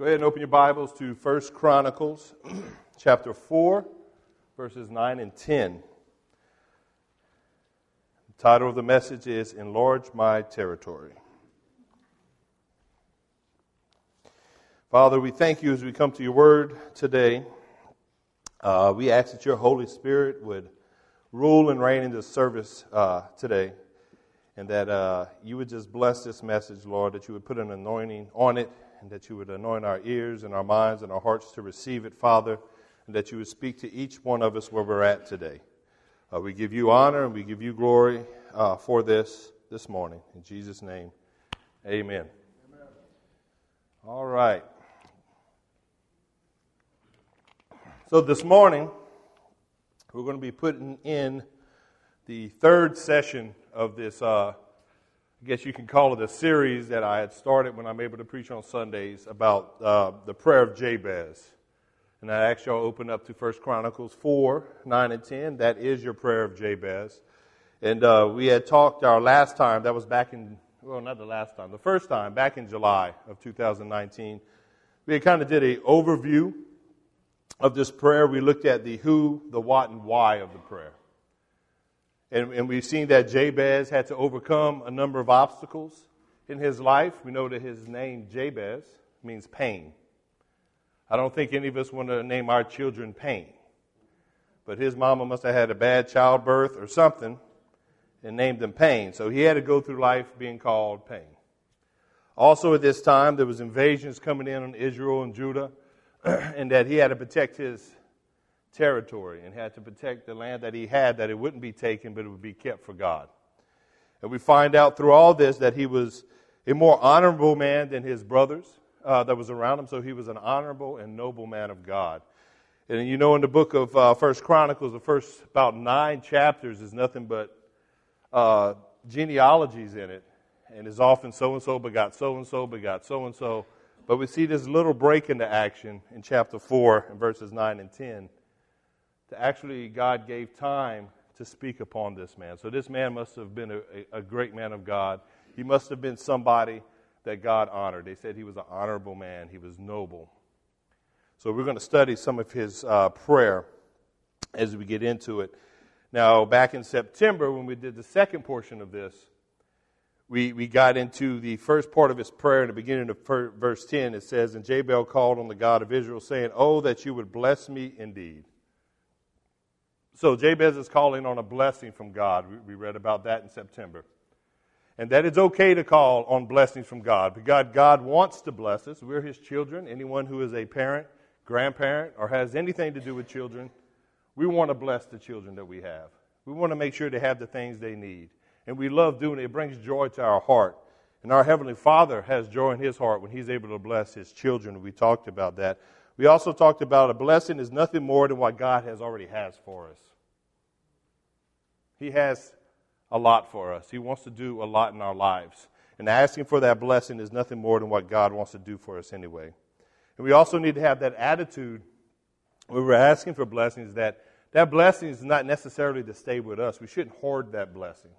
Go ahead and open your Bibles to 1 Chronicles chapter 4, verses 9 and 10. The title of the message is Enlarge My Territory. Father, we thank you as we come to your word today. Uh, we ask that your Holy Spirit would rule and reign in this service uh, today, and that uh, you would just bless this message, Lord, that you would put an anointing on it and that you would anoint our ears and our minds and our hearts to receive it, Father, and that you would speak to each one of us where we're at today. Uh, we give you honor and we give you glory uh, for this this morning. In Jesus' name, amen. amen. All right. So this morning, we're going to be putting in the third session of this uh, I guess you can call it a series that I had started when I'm able to preach on Sundays about uh, the prayer of Jabez. And I actually y'all open up to 1 Chronicles 4, 9, and 10. That is your prayer of Jabez. And uh, we had talked our last time, that was back in, well, not the last time, the first time, back in July of 2019. We kind of did an overview of this prayer. We looked at the who, the what, and why of the prayer. And, and we've seen that Jabez had to overcome a number of obstacles in his life. We know that his name, Jabez, means pain. I don't think any of us want to name our children pain. But his mama must have had a bad childbirth or something and named them pain. So he had to go through life being called pain. Also at this time, there was invasions coming in on Israel and Judah, and that he had to protect his territory and had to protect the land that he had, that it wouldn't be taken, but it would be kept for God. And we find out through all this that he was a more honorable man than his brothers uh, that was around him, so he was an honorable and noble man of God. And you know, in the book of uh, First Chronicles, the first about nine chapters is nothing but uh, genealogies in it, and is often so and so begot so and so begot so and so. But we see this little break into action in chapter four, in verses nine and ten to actually God gave time to speak upon this man. So this man must have been a, a, great man of God. He must have been somebody that God honored. They said he was an honorable man, he was noble. So we're going to study some of his uh, prayer as we get into it. Now, back in September, when we did the second portion of this, we, we got into the first part of his prayer in the beginning of verse 10. It says, And Jabez called on the God of Israel, saying, Oh, that you would bless me indeed so Jabez is calling on a blessing from God. We read about that in September. And that it's okay to call on blessings from God. Because God wants to bless us. We're his children. Anyone who is a parent, grandparent, or has anything to do with children, we want to bless the children that we have. We want to make sure they have the things they need. And we love doing it. It brings joy to our heart. And our Heavenly Father has joy in His heart when He's able to bless His children. We talked about that. We also talked about a blessing is nothing more than what God has already has for us. He has a lot for us. He wants to do a lot in our lives. And asking for that blessing is nothing more than what God wants to do for us anyway. And we also need to have that attitude when we're asking for blessings that that blessing is not necessarily to stay with us. We shouldn't hoard that blessing.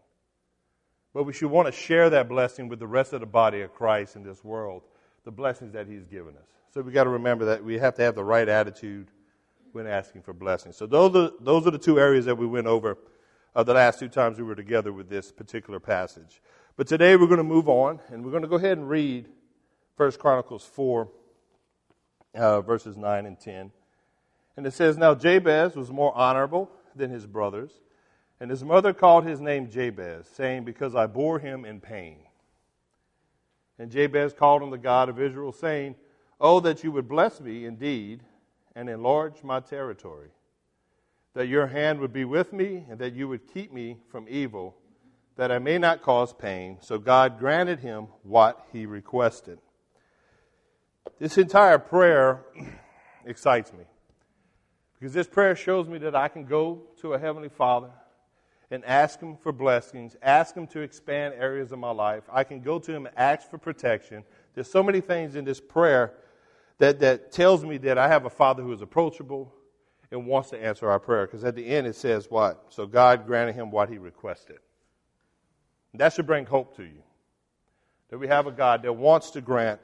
But we should want to share that blessing with the rest of the body of Christ in this world, the blessings that He's given us. So we got to remember that we have to have the right attitude when asking for blessings. So those are, those are the two areas that we went over of the last two times we were together with this particular passage. But today we're going to move on, and we're going to go ahead and read 1 Chronicles 4, uh, verses 9 and 10. And it says, Now Jabez was more honorable than his brothers, and his mother called his name Jabez, saying, Because I bore him in pain. And Jabez called on the God of Israel, saying, Oh, that you would bless me indeed and enlarge my territory that your hand would be with me and that you would keep me from evil, that I may not cause pain. So God granted him what he requested. This entire prayer excites me because this prayer shows me that I can go to a Heavenly Father and ask Him for blessings, ask Him to expand areas of my life. I can go to Him and ask for protection. There's so many things in this prayer that, that tells me that I have a Father who is approachable, and wants to answer our prayer. Because at the end it says what? So God granted him what he requested. That should bring hope to you. That we have a God that wants to grant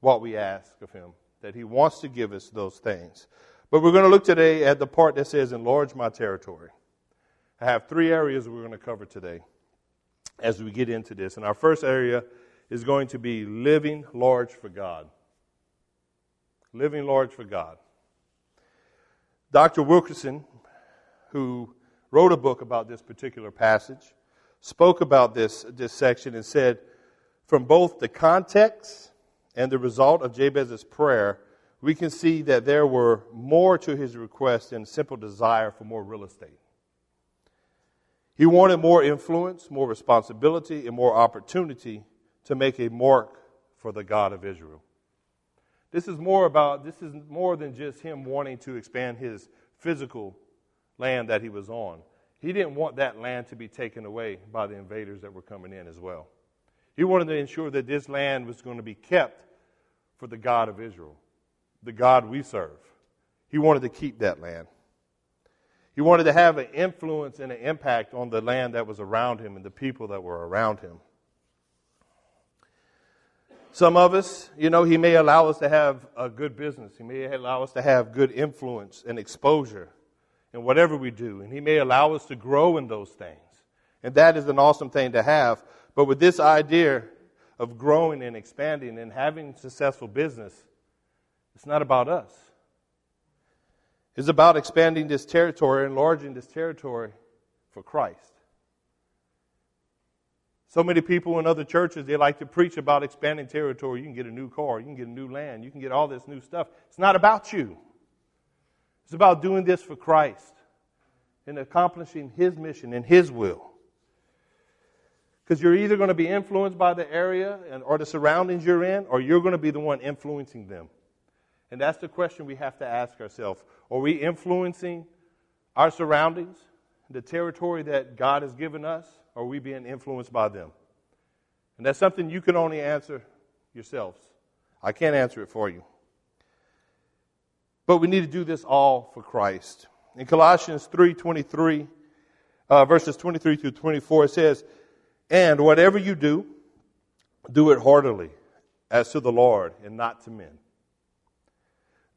what we ask of Him, that He wants to give us those things. But we're going to look today at the part that says, Enlarge my territory. I have three areas we're going to cover today as we get into this. And our first area is going to be living large for God. Living large for God. Dr. Wilkinson, who wrote a book about this particular passage, spoke about this, this section and said, from both the context and the result of Jabez's prayer, we can see that there were more to his request than simple desire for more real estate. He wanted more influence, more responsibility, and more opportunity to make a mark for the God of Israel. This is more about, this is more than just him wanting to expand his physical land that he was on. He didn't want that land to be taken away by the invaders that were coming in as well. He wanted to ensure that this land was going to be kept for the God of Israel, the God we serve. He wanted to keep that land. He wanted to have an influence and an impact on the land that was around him and the people that were around him. Some of us, you know, he may allow us to have a good business. He may allow us to have good influence and exposure in whatever we do. And he may allow us to grow in those things. And that is an awesome thing to have. But with this idea of growing and expanding and having successful business, it's not about us. It's about expanding this territory, enlarging this territory for Christ. So many people in other churches, they like to preach about expanding territory. You can get a new car, you can get a new land, you can get all this new stuff. It's not about you. It's about doing this for Christ and accomplishing His mission and His will. Because you're either going to be influenced by the area and, or the surroundings you're in, or you're going to be the one influencing them. And that's the question we have to ask ourselves. Are we influencing our surroundings, the territory that God has given us? Are we being influenced by them? And that's something you can only answer yourselves. I can't answer it for you. But we need to do this all for Christ. In Colossians 3:23, uh, verses 23 through 24, it says, "And whatever you do, do it heartily, as to the Lord and not to men,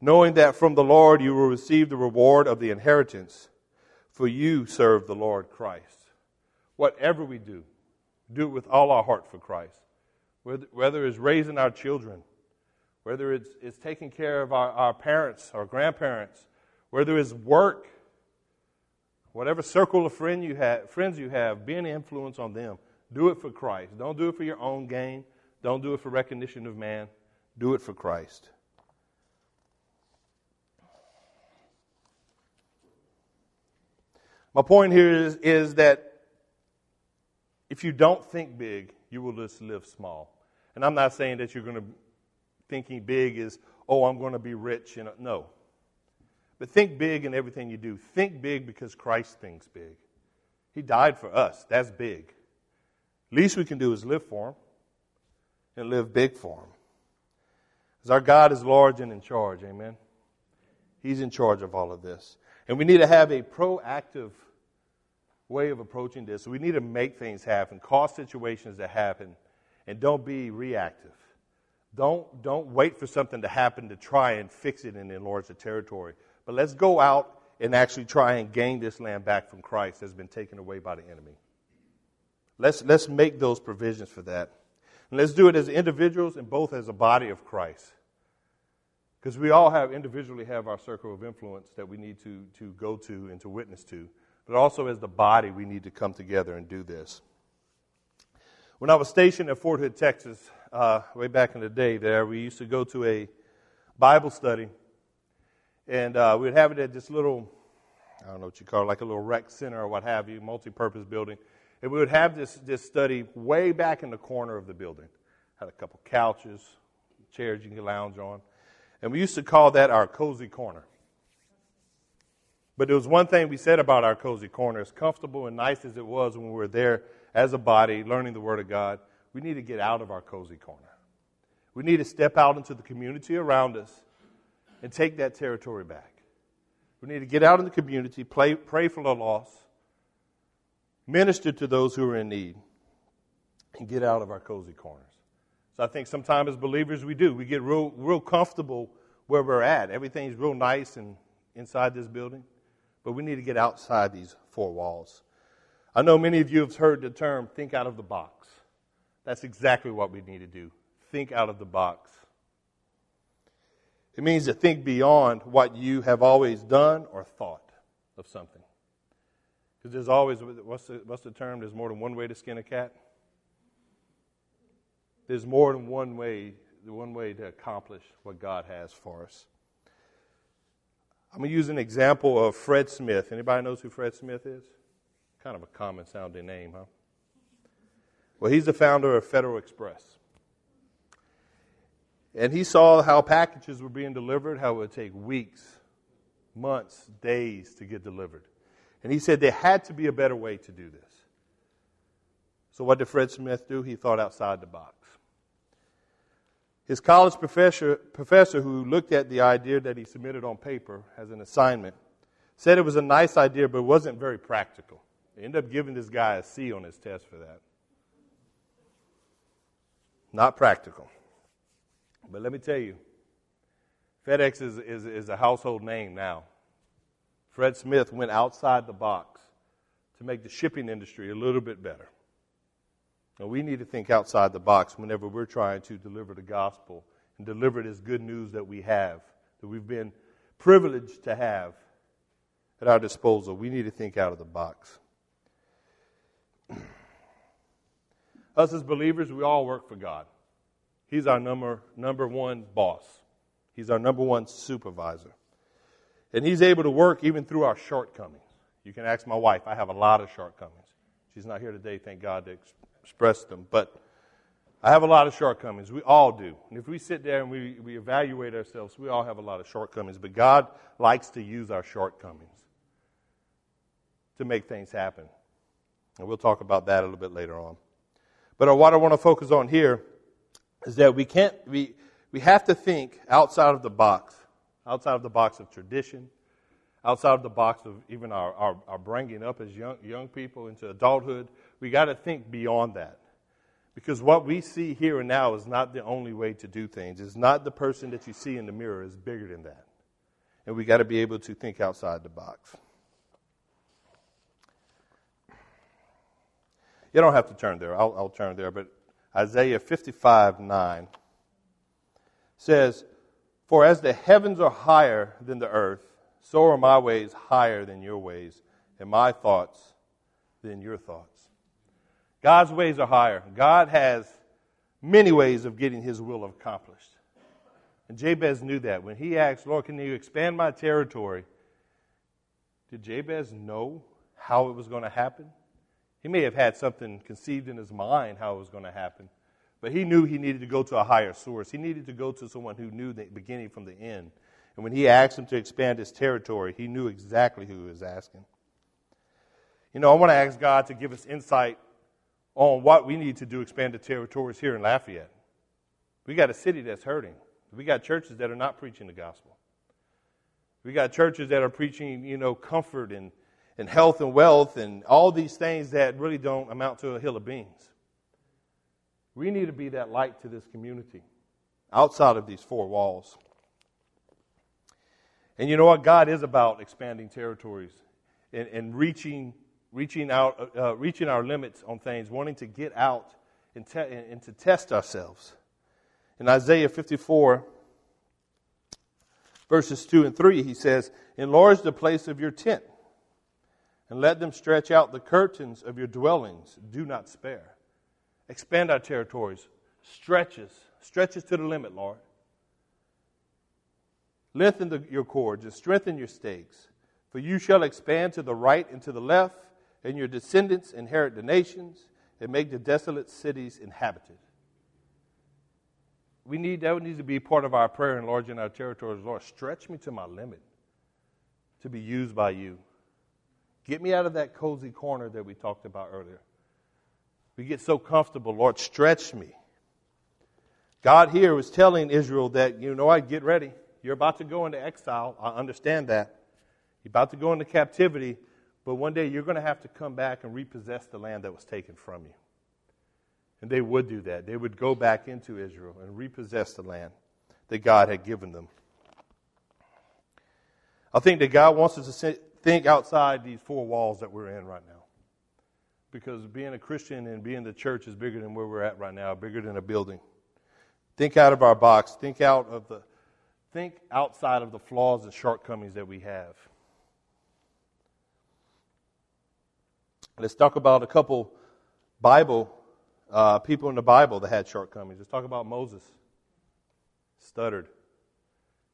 knowing that from the Lord you will receive the reward of the inheritance, for you serve the Lord Christ." Whatever we do, do it with all our heart for Christ. Whether, whether it's raising our children, whether it's, it's taking care of our, our parents, our grandparents, whether it's work, whatever circle of friend you have, friends you have, be an influence on them. Do it for Christ. Don't do it for your own gain. Don't do it for recognition of man. Do it for Christ. My point here is, is that if you don't think big, you will just live small. And I'm not saying that you're going to thinking big is, oh, I'm going to be rich. Know, no. But think big in everything you do. Think big because Christ thinks big. He died for us. That's big. Least we can do is live for Him and live big for Him. Because our God is large and in charge. Amen. He's in charge of all of this. And we need to have a proactive way of approaching this. We need to make things happen, cause situations to happen, and don't be reactive. Don't, don't wait for something to happen to try and fix it and enlarge the territory. But let's go out and actually try and gain this land back from Christ that's been taken away by the enemy. Let's, let's make those provisions for that. And let's do it as individuals and both as a body of Christ. Because we all have individually have our circle of influence that we need to, to go to and to witness to but also as the body, we need to come together and do this. When I was stationed at Fort Hood, Texas, uh, way back in the day, there we used to go to a Bible study, and uh, we'd have it at this little, I don't know what you call it, like a little rec center or what have you, multi-purpose building, and we would have this this study way back in the corner of the building. Had a couple couches, chairs you can lounge on, and we used to call that our cozy corner. But there was one thing we said about our cozy corner, as comfortable and nice as it was when we were there as a body learning the Word of God, we need to get out of our cozy corner. We need to step out into the community around us and take that territory back. We need to get out in the community, play, pray for the lost, minister to those who are in need, and get out of our cozy corners. So I think sometimes as believers we do. We get real, real comfortable where we're at. Everything's real nice and inside this building, but we need to get outside these four walls. I know many of you have heard the term think out of the box. That's exactly what we need to do. Think out of the box. It means to think beyond what you have always done or thought of something. Because there's always, what's the, what's the term? There's more than one way to skin a cat. There's more than one way, one way to accomplish what God has for us. I'm going to use an example of Fred Smith. Anybody knows who Fred Smith is? Kind of a common sounding name, huh? Well, he's the founder of Federal Express. And he saw how packages were being delivered, how it would take weeks, months, days to get delivered. And he said there had to be a better way to do this. So, what did Fred Smith do? He thought outside the box. His college professor, professor, who looked at the idea that he submitted on paper as an assignment, said it was a nice idea, but it wasn't very practical. They ended up giving this guy a C on his test for that. Not practical. But let me tell you, FedEx is, is, is a household name now. Fred Smith went outside the box to make the shipping industry a little bit better. And we need to think outside the box whenever we're trying to deliver the gospel and deliver this good news that we have, that we've been privileged to have at our disposal. We need to think out of the box. Us as believers, we all work for God. He's our number, number one boss, He's our number one supervisor. And He's able to work even through our shortcomings. You can ask my wife, I have a lot of shortcomings. She's not here today, thank God, to express them. But I have a lot of shortcomings. We all do. And if we sit there and we, we evaluate ourselves, we all have a lot of shortcomings. But God likes to use our shortcomings to make things happen. And we'll talk about that a little bit later on. But uh, what I want to focus on here is that we can't, we, we have to think outside of the box, outside of the box of tradition, outside of the box of even our, our, our bringing up as young, young people into adulthood. We got to think beyond that. Because what we see here and now is not the only way to do things. It's not the person that you see in the mirror is bigger than that. And we got to be able to think outside the box. You don't have to turn there. I'll, I'll turn there. But Isaiah 55 9 says, For as the heavens are higher than the earth, so are my ways higher than your ways, and my thoughts than your thoughts. God's ways are higher. God has many ways of getting his will accomplished. And Jabez knew that. When he asked, Lord, can you expand my territory? Did Jabez know how it was going to happen? He may have had something conceived in his mind how it was going to happen, but he knew he needed to go to a higher source. He needed to go to someone who knew the beginning from the end. And when he asked him to expand his territory, he knew exactly who he was asking. You know, I want to ask God to give us insight on what we need to do expand the territories here in Lafayette. We got a city that's hurting. We got churches that are not preaching the gospel. We got churches that are preaching, you know, comfort and, and health and wealth and all these things that really don't amount to a hill of beans. We need to be that light to this community outside of these four walls. And you know what? God is about expanding territories and, and reaching reaching out, uh, reaching our limits on things, wanting to get out and, te- and to test ourselves. In Isaiah 54, verses 2 and 3, he says, Enlarge the place of your tent, and let them stretch out the curtains of your dwellings. Do not spare. Expand our territories. Stretches. Stretches to the limit, Lord. Lengthen the, your cords and strengthen your stakes. For you shall expand to the right and to the left and your descendants inherit the nations and make the desolate cities inhabited. We need that needs to be part of our prayer, enlarging our territories. Lord, stretch me to my limit to be used by you. Get me out of that cozy corner that we talked about earlier. We get so comfortable, Lord, stretch me. God here was telling Israel that, you know what, get ready. You're about to go into exile. I understand that. You're about to go into captivity. But one day you're going to have to come back and repossess the land that was taken from you. And they would do that. They would go back into Israel and repossess the land that God had given them. I think that God wants us to think outside these four walls that we're in right now. Because being a Christian and being the church is bigger than where we're at right now, bigger than a building. Think out of our box. Think out of the think outside of the flaws and shortcomings that we have. Let's talk about a couple Bible uh, people in the Bible that had shortcomings. Let's talk about Moses. Stuttered,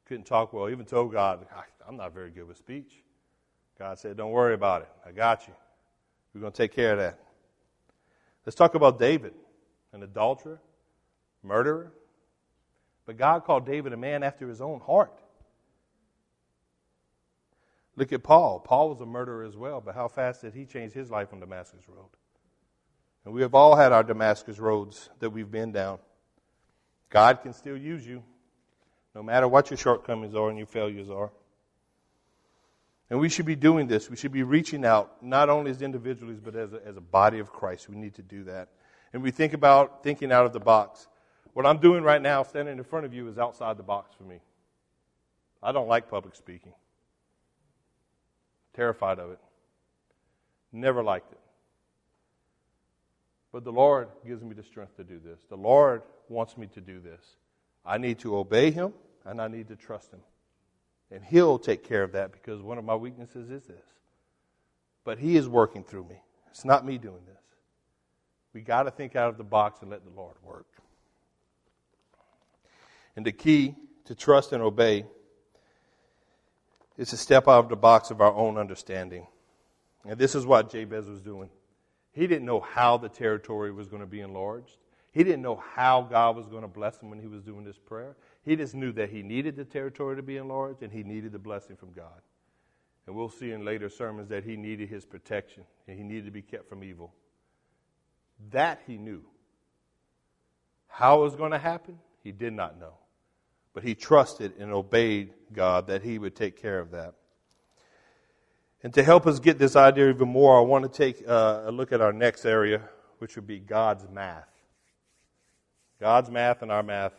couldn't talk well. Even told God, "I'm not very good with speech." God said, "Don't worry about it. I got you. We're going to take care of that." Let's talk about David, an adulterer, murderer, but God called David a man after his own heart. Look at Paul. Paul was a murderer as well, but how fast did he change his life on Damascus Road? And we have all had our Damascus roads that we've been down. God can still use you, no matter what your shortcomings are and your failures are. And we should be doing this. We should be reaching out, not only as individuals, but as a, as a body of Christ. We need to do that. And we think about thinking out of the box. What I'm doing right now, standing in front of you, is outside the box for me. I don't like public speaking. Terrified of it. Never liked it. But the Lord gives me the strength to do this. The Lord wants me to do this. I need to obey Him and I need to trust Him. And He'll take care of that because one of my weaknesses is this. But He is working through me. It's not me doing this. We got to think out of the box and let the Lord work. And the key to trust and obey is to step out of the box of our own understanding. And this is what Jabez was doing. He didn't know how the territory was going to be enlarged. He didn't know how God was going to bless him when he was doing this prayer. He just knew that he needed the territory to be enlarged and he needed the blessing from God. And we'll see in later sermons that he needed his protection and he needed to be kept from evil. That he knew. How it was going to happen, he did not know. But he trusted and obeyed God that he would take care of that. And to help us get this idea even more, I want to take uh, a look at our next area, which would be God's math. God's math and our math,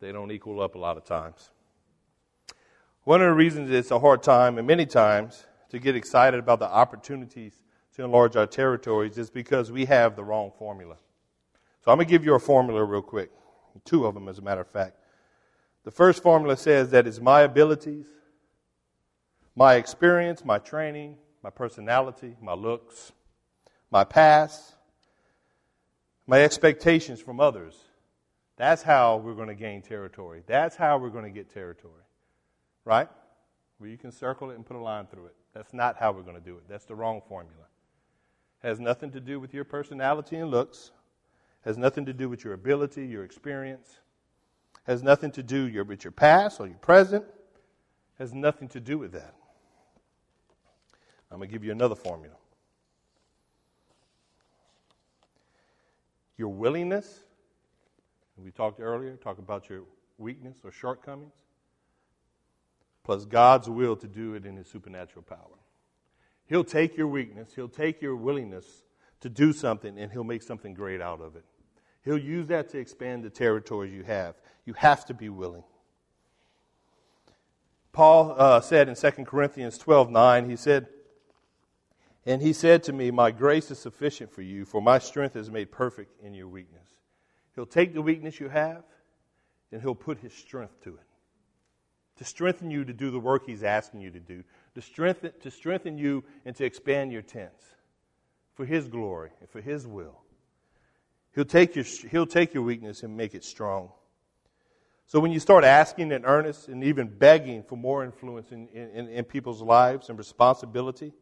they don't equal up a lot of times. One of the reasons it's a hard time, and many times, to get excited about the opportunities to enlarge our territories is because we have the wrong formula. So I'm going to give you a formula real quick. Two of them, as a matter of fact. The first formula says that it's my abilities, my experience, my training, my personality, my looks, my past, my expectations from others. That's how we're going to gain territory. That's how we're going to get territory. Right? Well, you can circle it and put a line through it. That's not how we're going to do it. That's the wrong formula. Has nothing to do with your personality and looks. Has nothing to do with your ability, your experience. Has nothing to do your, with your past or your present. Has nothing to do with that. I'm going to give you another formula. Your willingness, we talked earlier, talk about your weakness or shortcomings, plus God's will to do it in His supernatural power. He'll take your weakness, He'll take your willingness to do something, and He'll make something great out of it. He'll use that to expand the territories you have. You have to be willing. Paul uh, said in 2 Corinthians 12 9, he said, And he said to me, My grace is sufficient for you, for my strength is made perfect in your weakness. He'll take the weakness you have, and he'll put his strength to it. To strengthen you to do the work he's asking you to do, to strengthen, to strengthen you and to expand your tents for his glory and for his will. He'll take your, he'll take your weakness and make it strong. So when you start asking in earnest and even begging for more influence in, in, in people's lives and responsibility,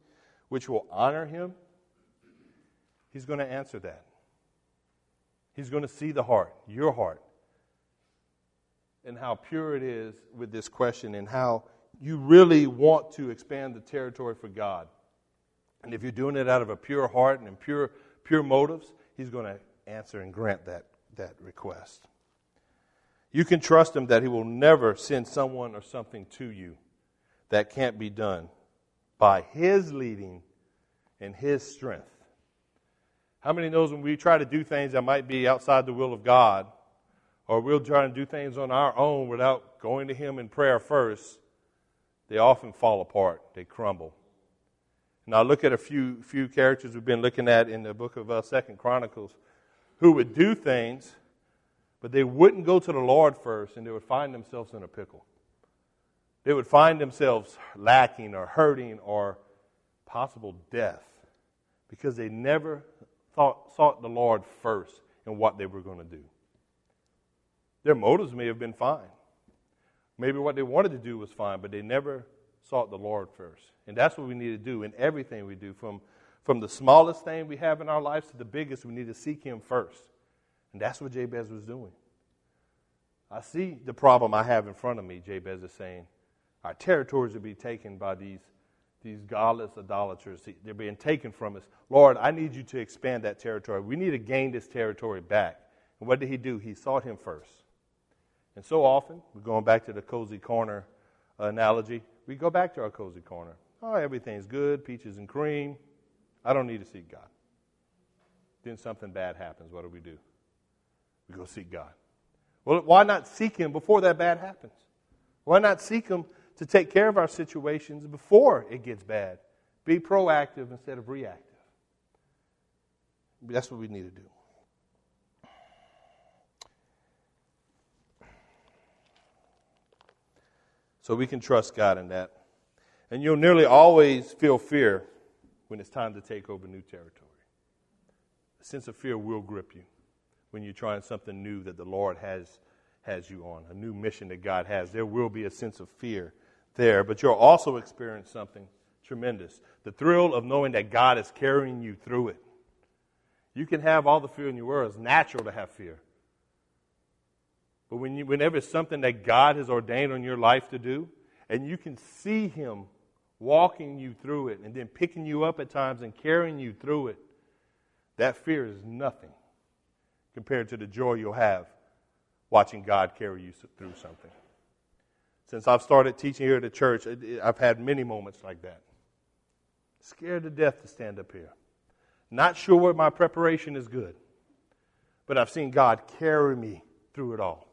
which will honor him, he's going to answer that. He's going to see the heart, your heart, and how pure it is with this question and how you really want to expand the territory for God. And if you're doing it out of a pure heart and pure, pure motives, he's going to answer and grant that, that request. You can trust him that he will never send someone or something to you that can't be done by his leading and his strength. How many knows when we try to do things that might be outside the will of God, or we'll try to do things on our own without going to Him in prayer first, they often fall apart. They crumble. Now look at a few few characters we've been looking at in the book of uh, Second Chronicles, who would do things, but they wouldn't go to the Lord first, and they would find themselves in a pickle. They would find themselves lacking or hurting or possible death because they never thought, sought the Lord first in what they were going to do. Their motives may have been fine. Maybe what they wanted to do was fine, but they never sought the Lord first. And that's what we need to do in everything we do, from, from the smallest thing we have in our lives to the biggest, we need to seek Him first. And that's what Jabez was doing. I see the problem I have in front of me, Jabez is saying. Our territories will be taken by these, these godless idolaters. They're being taken from us. Lord, I need you to expand that territory. We need to gain this territory back. And what did he do? He sought him first. And so often, we're going back to the cozy corner analogy, we go back to our cozy corner. Oh, everything's good, peaches and cream. I don't need to seek God. Then something bad happens. What do we do? We go seek God. Well, why not seek Him before that bad happens? Why not seek Him to take care of our situations before it gets bad? Be proactive instead of reactive. That's what we need to do. So we can trust God in that. And you'll nearly always feel fear when it's time to take over new territory. A sense of fear will grip you when you're trying something new that the Lord has, has you on, a new mission that God has. There will be a sense of fear there, but you'll also experience something tremendous the thrill of knowing that God is carrying you through it. You can have all the fear in your world. It's natural to have fear. But when you, whenever it's something that God has ordained on your life to do, and you can see Him walking you through it and then picking you up at times and carrying you through it, that fear is nothing compared to the joy you'll have watching God carry you through something. Since I've started teaching here at the church, I've had many moments like that. Scared to death to stand up here. Not sure where my preparation is good, but I've seen God carry me through it all.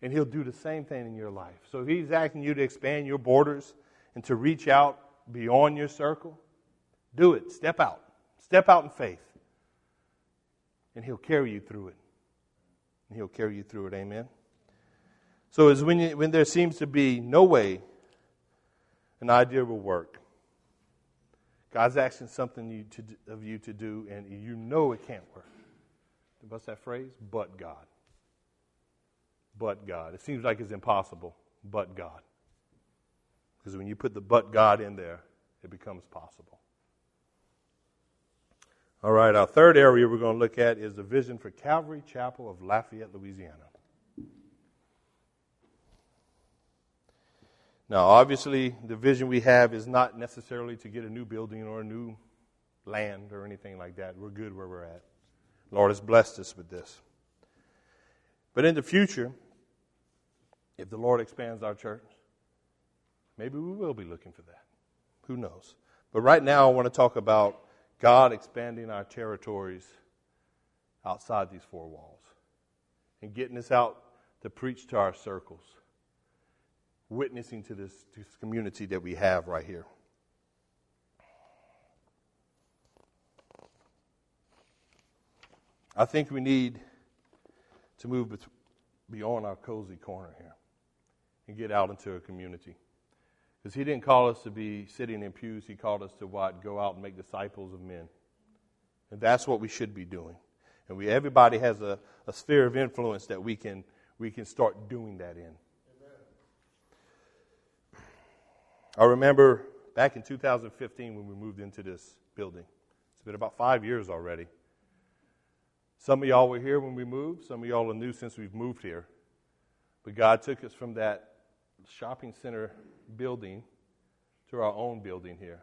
And He'll do the same thing in your life. So if He's asking you to expand your borders and to reach out beyond your circle, do it. Step out. Step out in faith. And He'll carry you through it. And He'll carry you through it. Amen. So it's when, you, when there seems to be no way an idea will work. God's asking something you to, of you to do, and you know it can't work. What's that phrase? But God but God. It seems like it's impossible, but God. Because when you put the but God in there, it becomes possible. All right, our third area we're going to look at is the vision for Calvary Chapel of Lafayette, Louisiana. Now, obviously, the vision we have is not necessarily to get a new building or a new land or anything like that. We're good where we're at. Lord has blessed us with this. But in the future, if the Lord expands our church, maybe we will be looking for that. Who knows? But right now, I want to talk about God expanding our territories outside these four walls and getting us out to preach to our circles, witnessing to this, this community that we have right here. I think we need to move beyond our cozy corner here and get out into a community. Because he didn't call us to be sitting in pews, he called us to what? Go out and make disciples of men. And that's what we should be doing. And we everybody has a, a sphere of influence that we can we can start doing that in. Amen. I remember back in 2015 when we moved into this building. It's been about five years already. Some of y'all were here when we moved. Some of y'all are new since we've moved here. But God took us from that shopping center building to our own building here.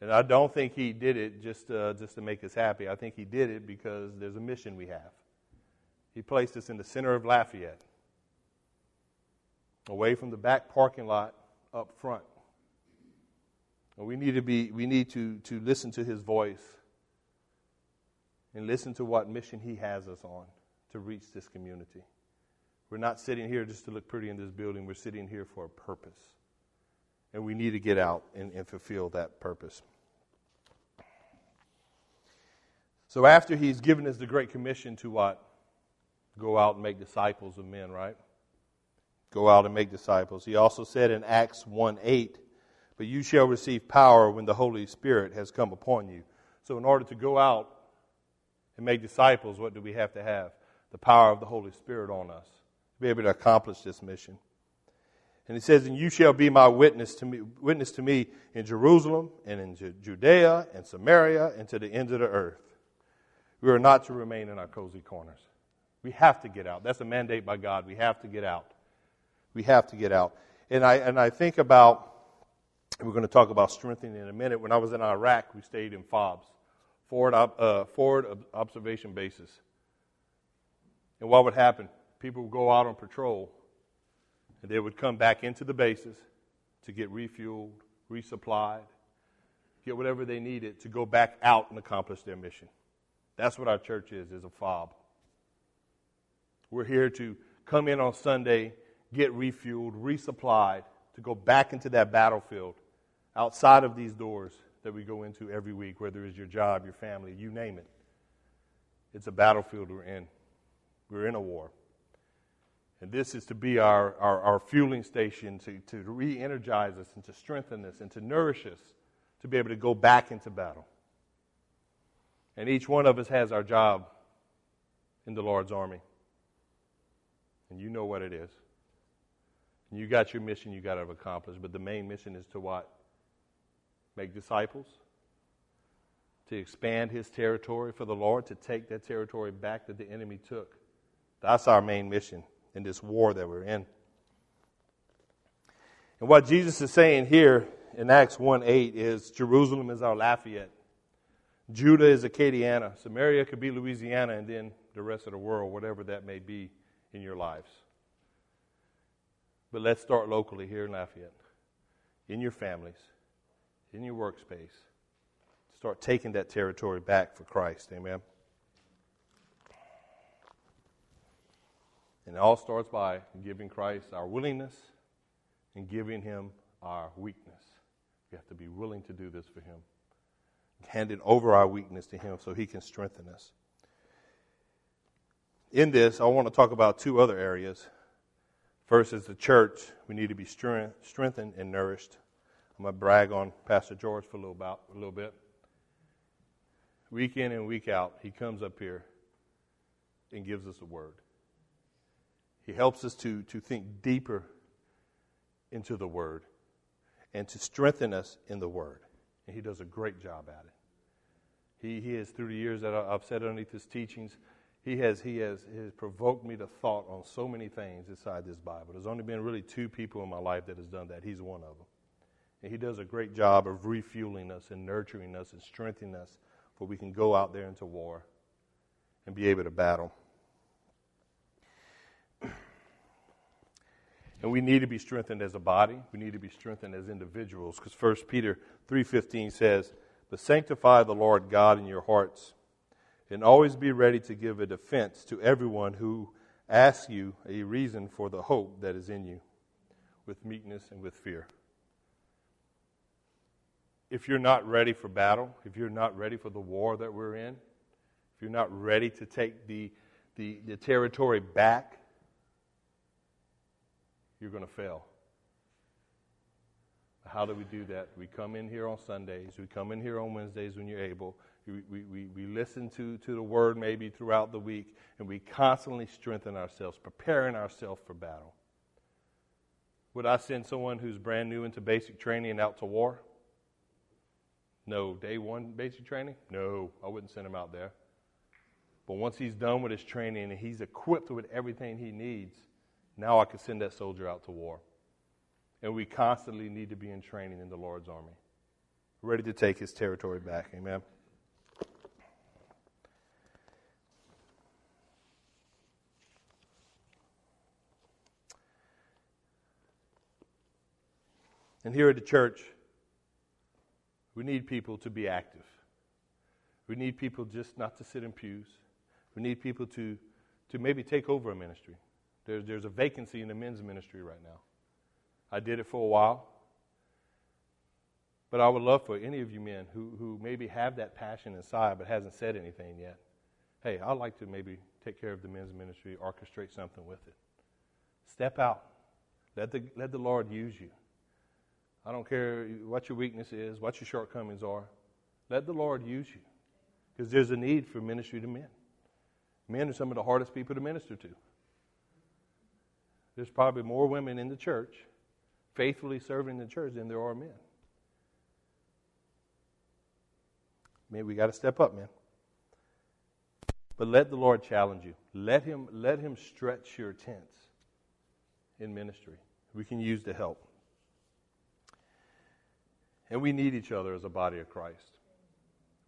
And I don't think He did it just, uh, just to make us happy. I think He did it because there's a mission we have. He placed us in the center of Lafayette, away from the back parking lot up front. And we need to be we need to, to listen to his voice and listen to what mission He has us on to reach this community. We're not sitting here just to look pretty in this building, we're sitting here for a purpose. And we need to get out and, and fulfill that purpose. So after he's given us the Great Commission to what? Go out and make disciples of men, right? Go out and make disciples. He also said in Acts 1 8, But you shall receive power when the Holy Spirit has come upon you. So, in order to go out and make disciples, what do we have to have? The power of the Holy Spirit on us be able to accomplish this mission. And he says, And you shall be my witness to me, witness to me in Jerusalem and in Judea and Samaria and to the ends of the earth. We are not to remain in our cozy corners. We have to get out. That's a mandate by God. We have to get out. We have to get out. And I, and I think about, we're going to talk about strengthening in a minute. When I was in Iraq, we stayed in FOBs, forward, uh, forward observation bases. And what would happen? People would go out on patrol, and they would come back into the bases to get refueled, resupplied, get whatever they needed to go back out and accomplish their mission. That's what our church is, is a fob. We're here to come in on Sunday, get refueled, resupplied, to go back into that battlefield outside of these doors that we go into every week, whether it's your job, your family, you name it. It's a battlefield we're in. We're in a war. And this is to be our, our, our fueling station to, to re energize us and to strengthen us and to nourish us to be able to go back into battle. And each one of us has our job in the Lord's army. And you know what it is. And you got your mission you got to accomplish. But the main mission is to what? Make disciples, to expand his territory for the Lord, to take that territory back that the enemy took. That's our main mission in this war that we're in. And what Jesus is saying here in Acts 1 8 is Jerusalem is our Lafayette. Judah is Acadiana. Samaria could be Louisiana, and then the rest of the world, whatever that may be in your lives. But let's start locally here in Lafayette, in your families, in your workspace. Start taking that territory back for Christ. Amen. And it all starts by giving Christ our willingness and giving him our weakness. We have to be willing to do this for him handed over our weakness to Him so He can strengthen us. In this, I want to talk about two other areas. First, as the church, we need to be strengthened and nourished. I'm going to brag on Pastor George for a little, about, a little bit. Week in and week out, he comes up here and gives us a word. He helps us to, to think deeper into the word and to strengthen us in the word and he does a great job at it. He, he has, through the years that I've sat underneath his teachings, he has, he, has, he has provoked me to thought on so many things inside this Bible. There's only been really two people in my life that has done that. He's one of them. And he does a great job of refueling us and nurturing us and strengthening us for we can go out there into war and be able to battle. And we need to be strengthened as a body. We need to be strengthened as individuals because 1 Peter 3:15 says, "But sanctify the Lord God in your hearts, and always be ready to give a defense to everyone who asks you a reason for the hope that is in you, with meekness and with fear." If you're not ready for battle, if you're not ready for the war that we're in, if you're not ready to take the, the, the territory back you're going to fail. How do we do that? We come in here on Sundays. We come in here on Wednesdays when you're able. We, we, we, we listen to, to the word maybe throughout the week, and we constantly strengthen ourselves, preparing ourselves for battle. Would I send someone who's brand new into basic training out to war? No. Day one basic training? No, I wouldn't send him out there. But once he's done with his training and he's equipped with everything he needs, now I can send that soldier out to war. And we constantly need to be in training in the Lord's army, ready to take his territory back. Amen. And here at the church, we need people to be active. We need people just not to sit in pews. We need people to, to maybe take over a ministry. There's, there's a vacancy in the men's ministry right now. I did it for a while. But I would love for any of you men who, who maybe have that passion inside but hasn't said anything yet. Hey, I'd like to maybe take care of the men's ministry, orchestrate something with it. Step out. Let the, let the Lord use you. I don't care what your weakness is, what your shortcomings are. Let the Lord use you. Because there's a need for ministry to men. Men are some of the hardest people to minister to. There's probably more women in the church faithfully serving the church than there are men. Maybe we got to step up, man. But let the Lord challenge you. Let him, let him stretch your tents in ministry. We can use the help. And we need each other as a body of Christ.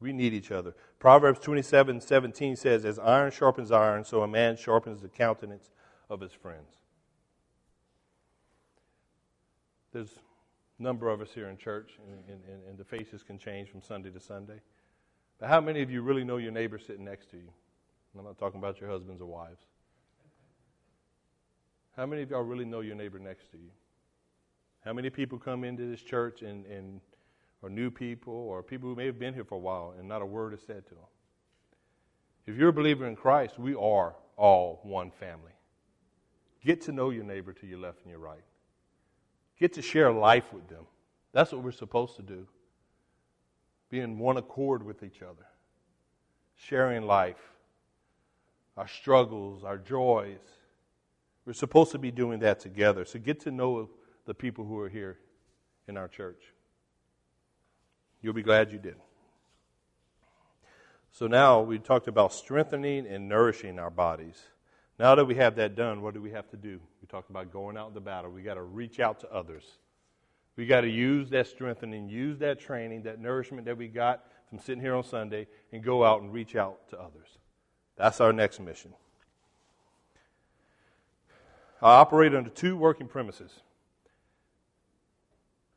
We need each other. Proverbs 27 17 says, As iron sharpens iron, so a man sharpens the countenance of his friends. There's a number of us here in church, and, and, and the faces can change from Sunday to Sunday. But how many of you really know your neighbor sitting next to you? I'm not talking about your husbands or wives. How many of y'all really know your neighbor next to you? How many people come into this church and, and new people or people who may have been here for a while and not a word is said to them? If you're a believer in Christ, we are all one family. Get to know your neighbor to your left and your right. Get to share life with them. That's what we're supposed to do. Be in one accord with each other, sharing life, our struggles, our joys. We're supposed to be doing that together. So get to know the people who are here in our church. You'll be glad you did. So now we talked about strengthening and nourishing our bodies. Now that we have that done, what do we have to do? We talked about going out in the battle. We got to reach out to others. We got to use that strengthening, use that training, that nourishment that we got from sitting here on Sunday, and go out and reach out to others. That's our next mission. I operate under two working premises.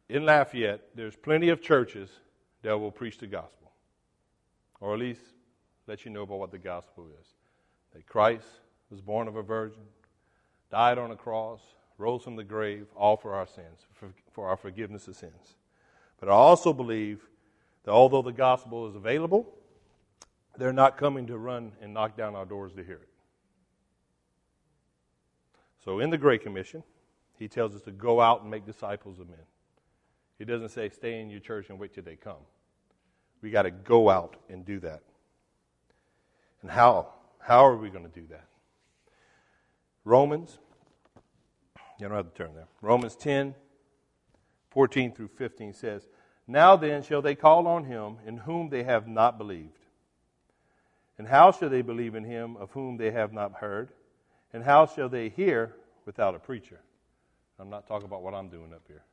In Lafayette, there's plenty of churches that will preach the gospel, or at least let you know about what the gospel is. That Christ was born of a virgin, died on a cross, rose from the grave, all for our sins, for, for our forgiveness of sins. But I also believe that although the gospel is available, they're not coming to run and knock down our doors to hear it. So in the Great Commission, he tells us to go out and make disciples of men. He doesn't say stay in your church and wait till they come. We got to go out and do that. And how? How are we going to do that? Romans, you don't have to turn there. Romans 10, 14 through 15 says, Now then shall they call on him in whom they have not believed. And how shall they believe in him of whom they have not heard? And how shall they hear without a preacher? I'm not talking about what I'm doing up here.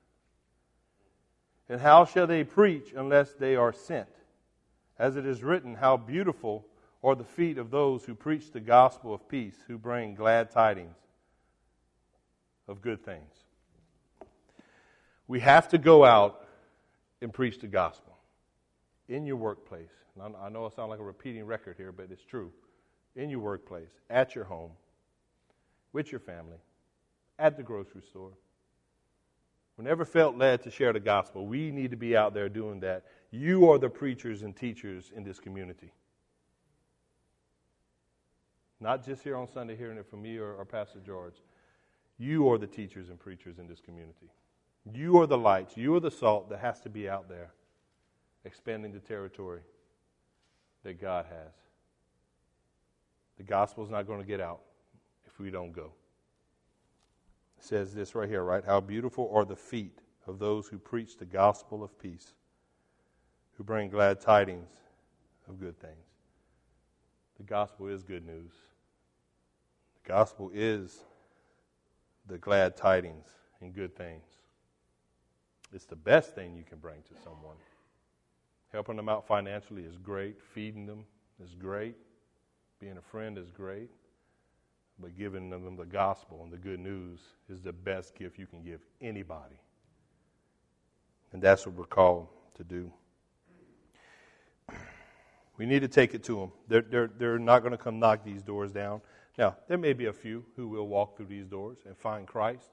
And how shall they preach unless they are sent? As it is written, How beautiful or the feet of those who preach the gospel of peace, who bring glad tidings of good things. We have to go out and preach the gospel in your workplace. I know I sound like a repeating record here, but it's true. In your workplace, at your home, with your family, at the grocery store. Whenever felt led to share the gospel, we need to be out there doing that. You are the preachers and teachers in this community. Not just here on Sunday hearing it from me or, or Pastor George. You are the teachers and preachers in this community. You are the lights. You are the salt that has to be out there, expanding the territory that God has. The gospel is not going to get out if we don't go. It says this right here, right? How beautiful are the feet of those who preach the gospel of peace, who bring glad tidings of good things. The gospel is good news. Gospel is the glad tidings and good things. It's the best thing you can bring to someone. Helping them out financially is great. Feeding them is great. Being a friend is great. But giving them the gospel and the good news is the best gift you can give anybody. And that's what we're called to do. We need to take it to them. They're, they're, they're not going to come knock these doors down. Now, there may be a few who will walk through these doors and find Christ.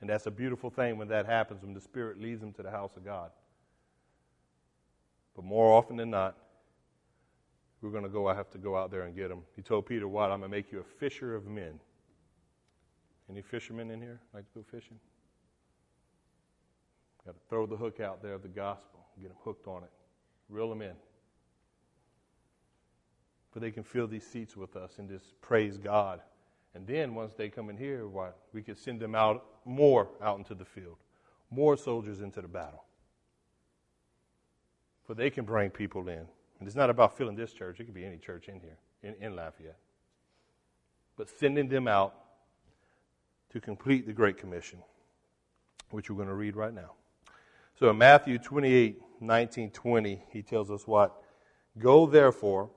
And that's a beautiful thing when that happens, when the Spirit leads them to the house of God. But more often than not, we're going to go, I have to go out there and get them. He told Peter, What? I'm going to make you a fisher of men. Any fishermen in here like to go fishing? Got to throw the hook out there of the gospel, get them hooked on it, reel them in. For they can fill these seats with us and just praise God. And then once they come in here, why, we could send them out more out into the field, more soldiers into the battle. For they can bring people in. And it's not about filling this church, it could be any church in here, in, in Lafayette. But sending them out to complete the Great Commission, which we're going to read right now. So in Matthew 28 19, 20, he tells us what? Go therefore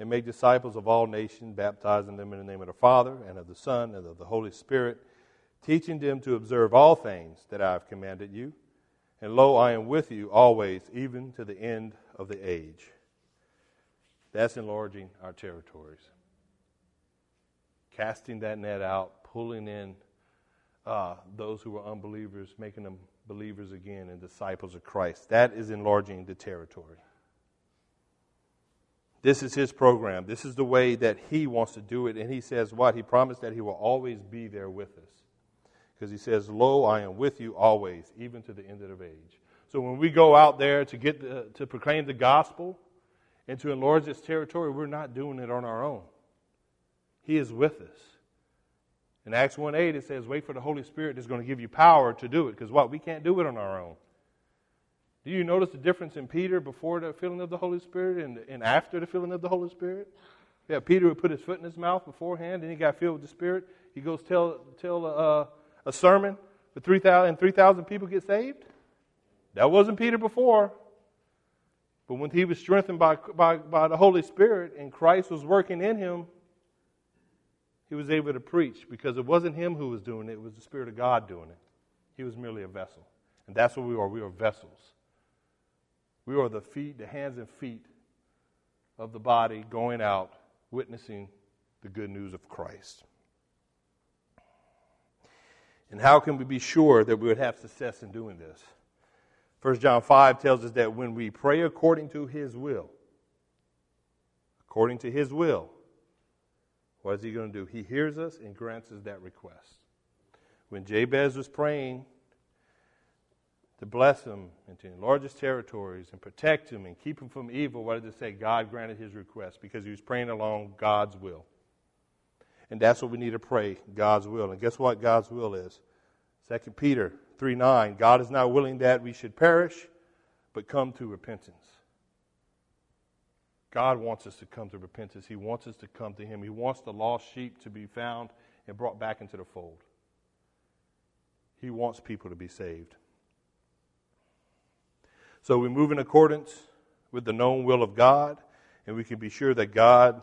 and make disciples of all nations, baptizing them in the name of the Father and of the Son and of the Holy Spirit, teaching them to observe all things that I have commanded you. And lo, I am with you always, even to the end of the age. That's enlarging our territories. Casting that net out, pulling in uh, those who are unbelievers, making them believers again and disciples of Christ. That is enlarging the territory. This is his program. This is the way that he wants to do it. And he says what? He promised that he will always be there with us. Because he says, Lo, I am with you always, even to the end of the age. So when we go out there to, get the, to proclaim the gospel and to enlarge this territory, we're not doing it on our own. He is with us. In Acts 1 8, it says, Wait for the Holy Spirit that's going to give you power to do it. Because what? We can't do it on our own. Do you notice the difference in Peter before the filling of the Holy Spirit and, and after the filling of the Holy Spirit? Yeah, Peter would put his foot in his mouth beforehand, and he got filled with the Spirit. He goes tell tell uh, a sermon for three thousand, people get saved. That wasn't Peter before. But when he was strengthened by, by, by the Holy Spirit and Christ was working in him, he was able to preach because it wasn't him who was doing it, it was the Spirit of God doing it. He was merely a vessel. And that's what we are. We are vessels. We are the feet, the hands and feet of the body going out, witnessing the good news of Christ. And how can we be sure that we would have success in doing this? 1 John 5 tells us that when we pray according to his will, according to his will, what is he going to do? He hears us and grants us that request. When Jabez was praying to bless him and to enlarge his territories and protect him and keep him from evil, what did it say? God granted his request because he was praying along God's will. And that's what we need to pray, God's will. And guess what God's will is? 2 Peter 3 9. God is not willing that we should perish, but come to repentance. God wants us to come to repentance. He wants us to come to Him. He wants the lost sheep to be found and brought back into the fold. He wants people to be saved. So we move in accordance with the known will of God, and we can be sure that God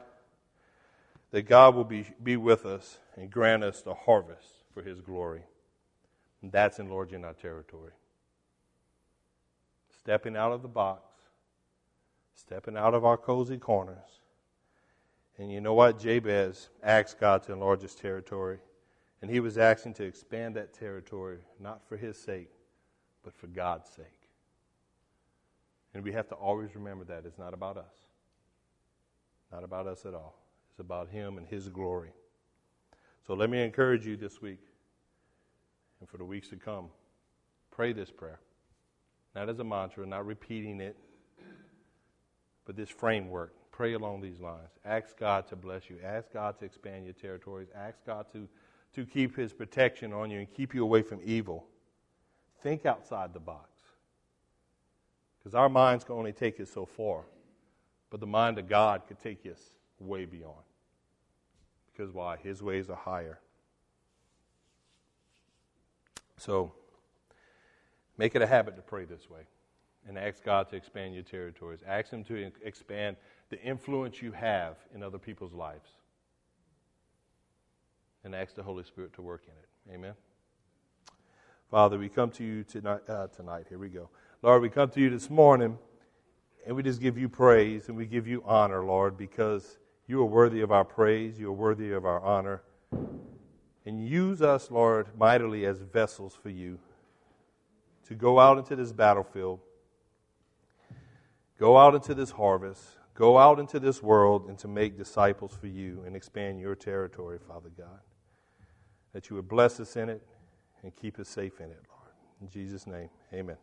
that God will be, be with us and grant us the harvest for his glory. And that's enlarging our territory. Stepping out of the box, stepping out of our cozy corners. And you know what? Jabez asked God to enlarge his territory. And he was asking to expand that territory, not for his sake, but for God's sake. And we have to always remember that it's not about us. Not about us at all. It's about Him and His glory. So let me encourage you this week and for the weeks to come. Pray this prayer. Not as a mantra, not repeating it, but this framework. Pray along these lines. Ask God to bless you. Ask God to expand your territories. Ask God to, to keep His protection on you and keep you away from evil. Think outside the box. Because our minds can only take us so far, but the mind of God could take us way beyond. Because why? His ways are higher. So, make it a habit to pray this way and ask God to expand your territories. Ask Him to expand the influence you have in other people's lives. And ask the Holy Spirit to work in it. Amen. Father, we come to you tonight. Uh, tonight. Here we go. Lord, we come to you this morning And we just give you praise and we give you honor, Lord, because you are worthy of our praise, you are worthy of our honor. And use us, Lord, mightily as vessels for you to go out into this battlefield, go out into this harvest, go out into this world, and to make disciples for you and expand your territory, Father God. That you would bless us in it and keep us safe in it, Lord. In Jesus' name, amen.